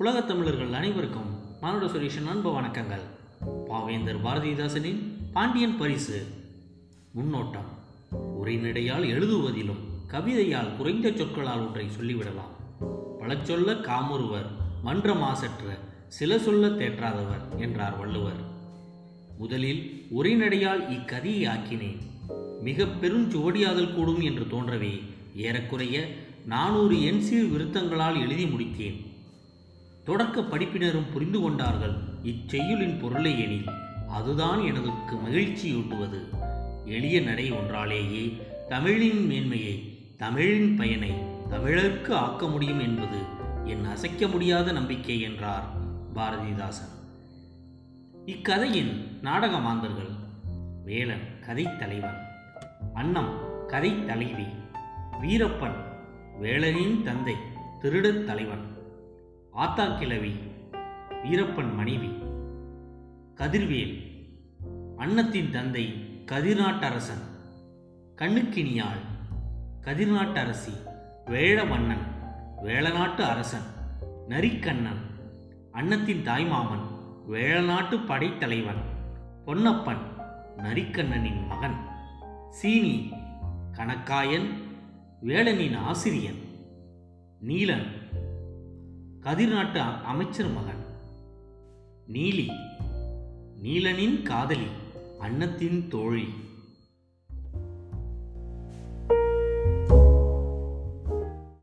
உலகத் தமிழர்கள் அனைவருக்கும் மானுட சுரேஷன் அன்பு வணக்கங்கள். பாவேந்தர் பாரதிதாசனின் பாண்டியன் பரிசு. முன்னோட்டம். உரைநடையால் எழுதுவதிலும் கவிதையால் குறைந்த சொற்களால் ஒன்றை சொல்லிவிடலாம். பல சொல்ல காமுறுவர் மன்ற மாசற்ற சில சொல்ல தேற்றாதவர் என்றார் வள்ளுவர். முதலில் உரைநடையால் இக்கதையை ஆக்கினேன். மிக பெருஞ்சுவடியாதல் கூடும் என்று தோன்றவே ஏறக்குறைய நானூறு எண்சீர் விருத்தங்களால் எழுதி முடித்தேன். தொடக்க படிப்பினரும் புரிந்து கொண்டார்கள். இச்செய்யுளின் பொருளை எனில் அதுதான் எனதுக்கு மகிழ்ச்சியூட்டுவது. எளிய நடை ஒன்றாலேயே தமிழின் மேன்மையை தமிழின் பயனை தமிழருக்கு ஆக்க முடியும் என்பது என் அசைக்க முடியாத நம்பிக்கை என்றார் பாரதிதாசன். இக்கதையின் நாடக மாந்தர்கள் வேலன் கதை தலைவன் அன்னம் கதை தலைவி வீரப்பன் வேலனின் தந்தை திருடத் தலைவன் ஆத்தா கிழவி வீரப்பன் மனைவி கதிர்வேல் அன்னத்தின் தந்தை கதிர்நாட்டரசன் கண்ணுக்கினியாள் கதிர்நாட்டரசி வேழவண்ணன் வேளநாட்டு அரசன் நரிக்கண்ணன் அன்னத்தின் தாய்மாமன் வேழநாட்டு படைத்தலைவன் பொன்னப்பன் நரிக்கண்ணனின் மகன் சீனி கணக்காயன் வேளனின் ஆசிரியன் நீலன் கதிர்நாட்டு நாட்டு அமைச்சர் மகன். நீலி. நீலனின் காதலி அன்னத்தின் தோழி.